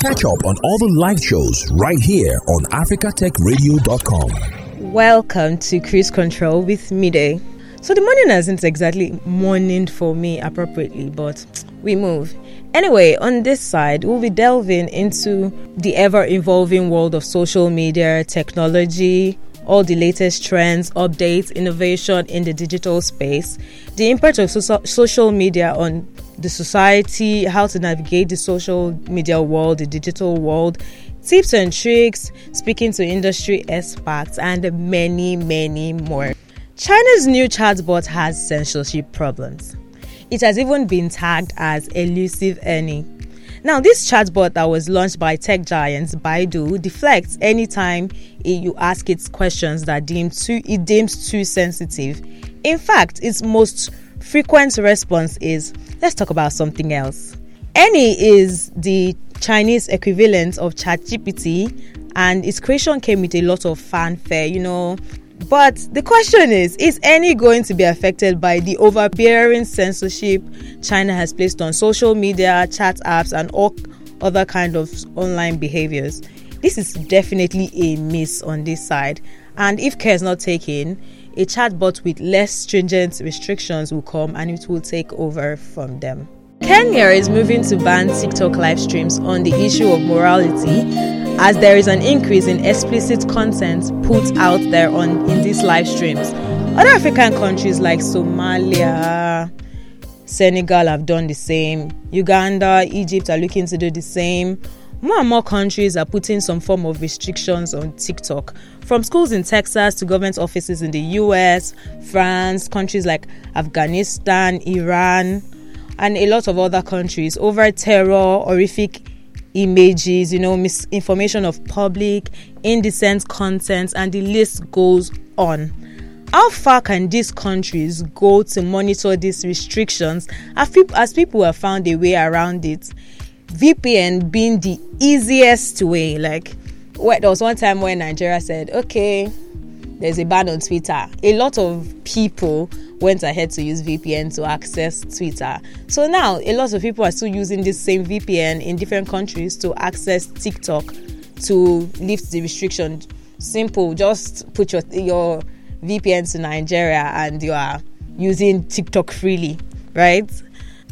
Catch up on all the live shows right here on africatechradio.com. Welcome to Cruise Control with Mide. So the morning isn't exactly morning for me appropriately, but we move. Anyway, on this side, we'll be delving into the ever evolving world of social media, technology, all the latest trends, updates, innovation in the digital space, the impact of so- social media on the society, how to navigate the social media world, the digital world, tips and tricks, speaking to industry experts, and many, many more. China's new chatbot has censorship problems. It has even been tagged as elusive Ernie. Now, this chatbot that was launched by tech giants Baidu deflects anytime you ask it questions that deem too, it deems too sensitive. In fact, its most frequent response is, let's talk about something else. Ernie is the Chinese equivalent of ChatGPT, and its creation came with a lot of fanfare. You know, but the question is Is Ernie going to be affected by the overbearing censorship China has placed on social media, chat apps, and all other kind of online behaviors? This is definitely a miss on this side. And if care is not taken, a chatbot with less stringent restrictions will come and it will take over from them. Kenya is moving to ban TikTok live streams on the issue of morality as there is an increase in explicit content put out there on in these live streams. Other African countries like Somalia, Senegal have done the same. Uganda, Egypt are looking to do the same. More and more countries are putting some form of restrictions on TikTok. From schools in Texas to government offices in the US, France, countries like Afghanistan, Iran, and a lot of other countries over terror, horrific images, you know, misinformation of public, indecent content, and the list goes on. How far can these countries go to monitor these restrictions as people, as people have found a way around it? VPN being the easiest way. Like, well, there was one time when Nigeria said, okay, there's a ban on Twitter. A lot of people went ahead to use VPN to access Twitter. So now a lot of people are still using this same VPN in different countries to access TikTok to lift the restriction. Simple, just put your your VPN to Nigeria and you are using TikTok freely, right?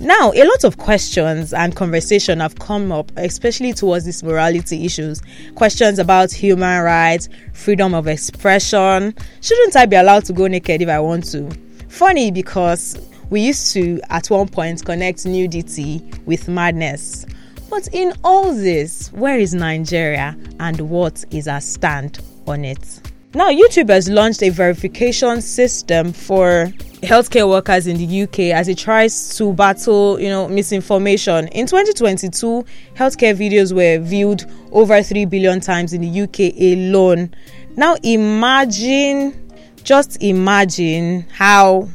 Now, a lot of questions and conversation have come up, especially towards these morality issues. Questions about human rights, freedom of expression. Shouldn't I be allowed to go naked if I want to? Funny because we used to, at one point, connect nudity with madness. But in all this, where is Nigeria and what is our stand on it? Now, YouTube has launched a verification system for healthcare workers in the UK as it tries to battle, you know, misinformation. In 2022, healthcare videos were viewed over 3 billion times in the UK alone. Now, imagine, just imagine how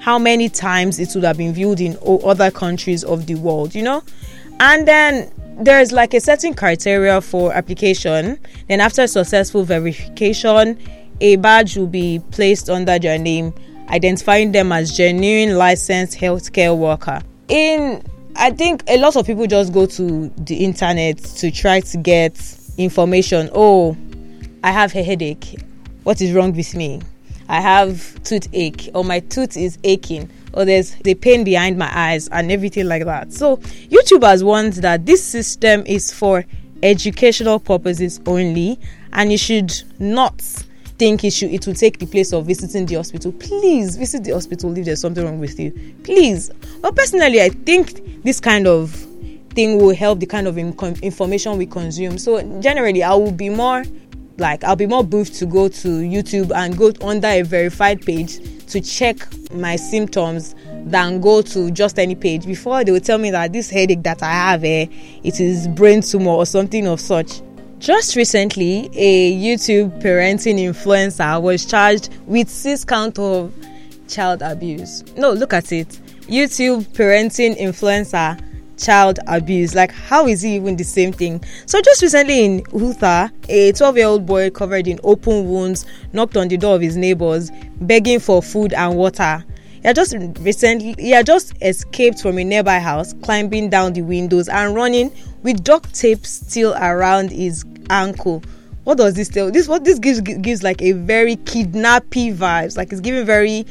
how many times it would have been viewed in other countries of the world, you know? And then there's like a certain criteria for application. Then after successful verification, a badge will be placed under your name, identifying them as genuine licensed healthcare worker. In I think a lot of people just go to the internet to try to get information. Oh, I have a headache. What is wrong with me? I have toothache or my tooth is aching or there's the pain behind my eyes and everything like that. So YouTubers want that this system is for educational purposes only and you should not think it should it will take the place of visiting the hospital. Please visit the hospital if there's something wrong with you. Please. Well personally I think this kind of thing will help the kind of information we consume. So generally I will be more like I'll be more moved to go to YouTube and go under a verified page to check my symptoms than go to just any page before they will tell me that this headache that I have eh, it is brain tumor or something of such. Just recently, a YouTube parenting influencer was charged with six count of child abuse. No, look at it. YouTube parenting influencer child abuse. Like, how is it even the same thing? So, just recently in Utah, a 12 year old boy covered in open wounds knocked on the door of his neighbors, begging for food and water. He had just recently he had just escaped from a nearby house, climbing down the windows and running with duct tape still around his ankle. What does this tell? This what this gives gives like a very kidnappy vibes. Like it's giving very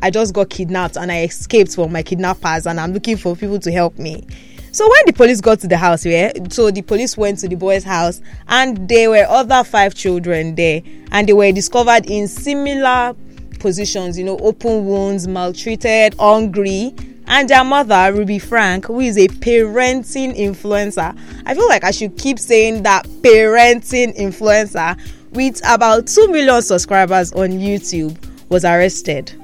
I just got kidnapped and I escaped from my kidnappers and I'm looking for people to help me. So when the police got to the house, yeah, so the police went to the boy's house and there were other five children there and they were discovered in similar positions, you know, open wounds, maltreated, hungry. And their mother, Ruby Frank, who is a parenting influencer. I feel like I should keep saying that parenting influencer with about 2 million subscribers on YouTube was arrested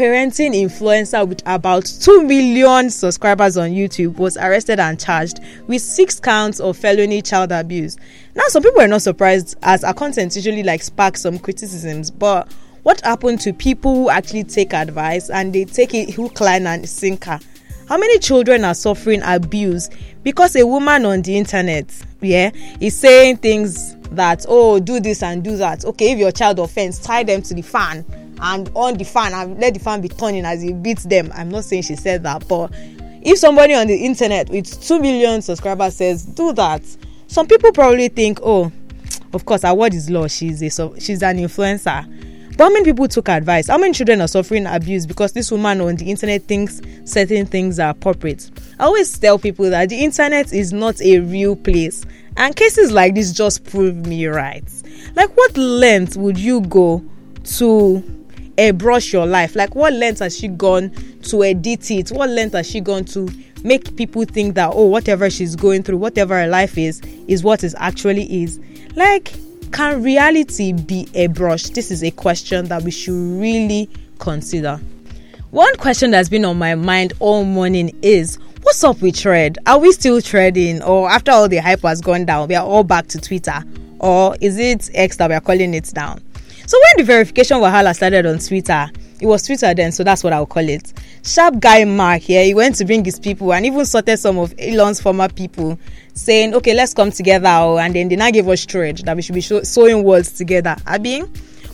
parenting influencer with about 2 million subscribers on YouTube was arrested and charged with six counts of felony child abuse. Now, some people are not surprised as our content usually like sparks some criticisms, but what happened to people who actually take advice and they take it hook, line, and sinker? How many children are suffering abuse because a woman on the internet, yeah, is saying things that oh do this and do that. Okay, if your child offends, tie them to the fan and on the fan and let the fan be turning as he beats them i'm not saying she said that but if somebody on the internet with 2 million subscribers says do that some people probably think oh of course our word is law she's a she's an influencer but how many people took advice? How many children are suffering abuse because this woman on the internet thinks certain things are appropriate? I always tell people that the internet is not a real place and cases like this just prove me right. Like what length would you go to airbrush your life? Like what length has she gone to edit it what length has she gone to make people think that oh whatever she's going through whatever her life is is what it actually is? Like can reality be a brush? this is a question that we should really consider. One question that's been on my mind all morning is what's up with thread? Are we still trading or after all the hype has gone down we are all back to twitter? Or is it x that we are calling it down so when the verification wahala started on Twitter, it was Twitter then, so that's what I'll call it. Sharp guy Mark here, yeah, he went to bring his people and even sorted some of Elon's former people, saying, "Okay, let's come together." Oh, and then they now gave us thread that we should be show- sewing words together. I Abi,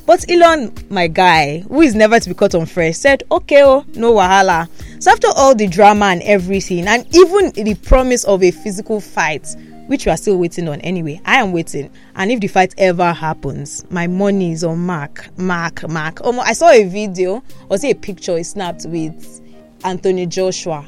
but Elon, my guy, who is never to be caught on fresh, said, "Okay, oh, no wahala." So after all the drama and everything, and even the promise of a physical fight which we are still waiting on anyway. I am waiting. And if the fight ever happens, my money is on Mark. Mark, Mark. Oh, I saw a video or see a picture he snapped with Anthony Joshua.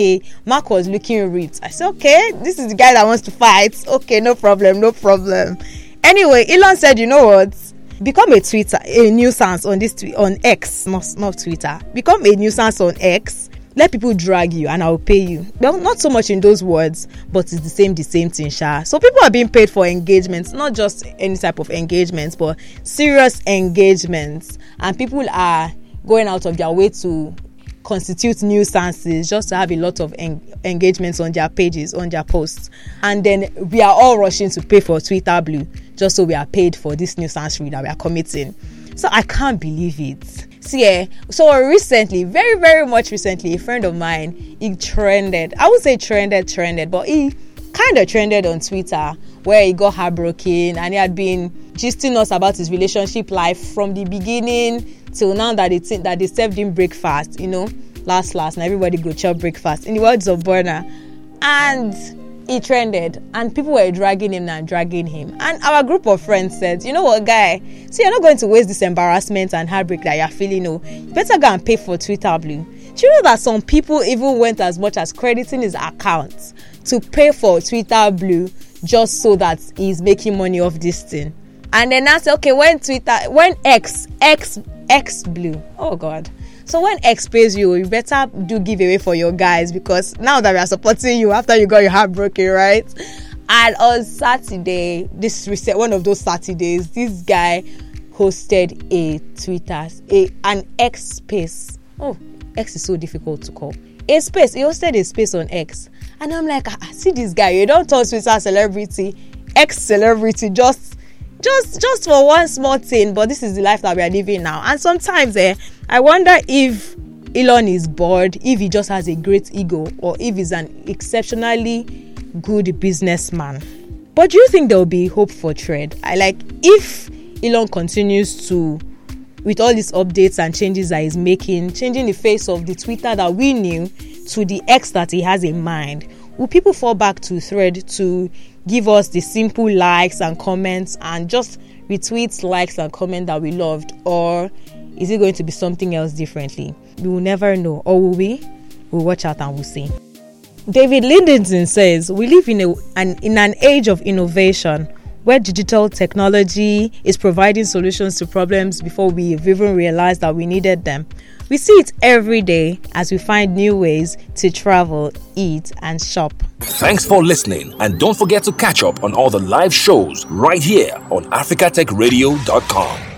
Hey, Mark was looking ripped. I said, okay, this is the guy that wants to fight. Okay, no problem, no problem. Anyway, Elon said, you know what? Become a Twitter, a nuisance on this on X, not not Twitter. Become a nuisance on X let people drag you and I'll pay you. Well, not so much in those words, but it's the same, the same thing, Sha. So people are being paid for engagements, not just any type of engagements, but serious engagements. And people are going out of their way to constitute nuisances just to have a lot of en- engagements on their pages, on their posts. And then we are all rushing to pay for Twitter Blue just so we are paid for this nuisancery that we are committing. So I can't believe it see eh, so recently very very much recently a friend of mine he trended i would say trended trended but he kind of trended on twitter where he got heartbroken and he had been gisting us about his relationship life from the beginning till now that they that they served him breakfast you know last last and everybody go chop breakfast in the words of Burna and he trended and people were dragging him and dragging him. And our group of friends said, you know what, guy, see, you're not going to waste this embarrassment and heartbreak that you're feeling. No, you better go and pay for Twitter Blue. Do you know that some people even went as much as crediting his account to pay for Twitter Blue just so that he's making money off this thing? And then I said, okay, when Twitter, when X, X, X Blue, oh God so when X pays you, you better do giveaway for your guys because now that we are supporting you after you got your heart broken, right? And on Saturday, this reset one of those Saturdays, this guy hosted a Twitter, a an X space. Oh, X is so difficult to call. A space. He hosted a space on X, and I'm like, I ah, see this guy. You don't talk Twitter celebrity, X celebrity, just just just for one small thing but this is the life that we are living now. And sometimes eh, i wonder if elon is bored if he just has a great ego or if he's an exceptionally good businessman. But do you think there will be hope for thread? I like if elon continues to with all these updates and changes that he's making, changing the face of the Twitter that we knew to the X that he has in mind, will people fall back to thread to give us the simple likes and comments and just retweets, likes, and comment that we loved, or is it going to be something else differently? We will never know, or will we? We'll watch out and we'll see. David Lindenson says we live in a, an in an age of innovation where digital technology is providing solutions to problems before we even realized that we needed them. We see it every day as we find new ways to travel, eat, and shop. Thanks for listening, and don't forget to catch up on all the live shows right here on africatechradio.com.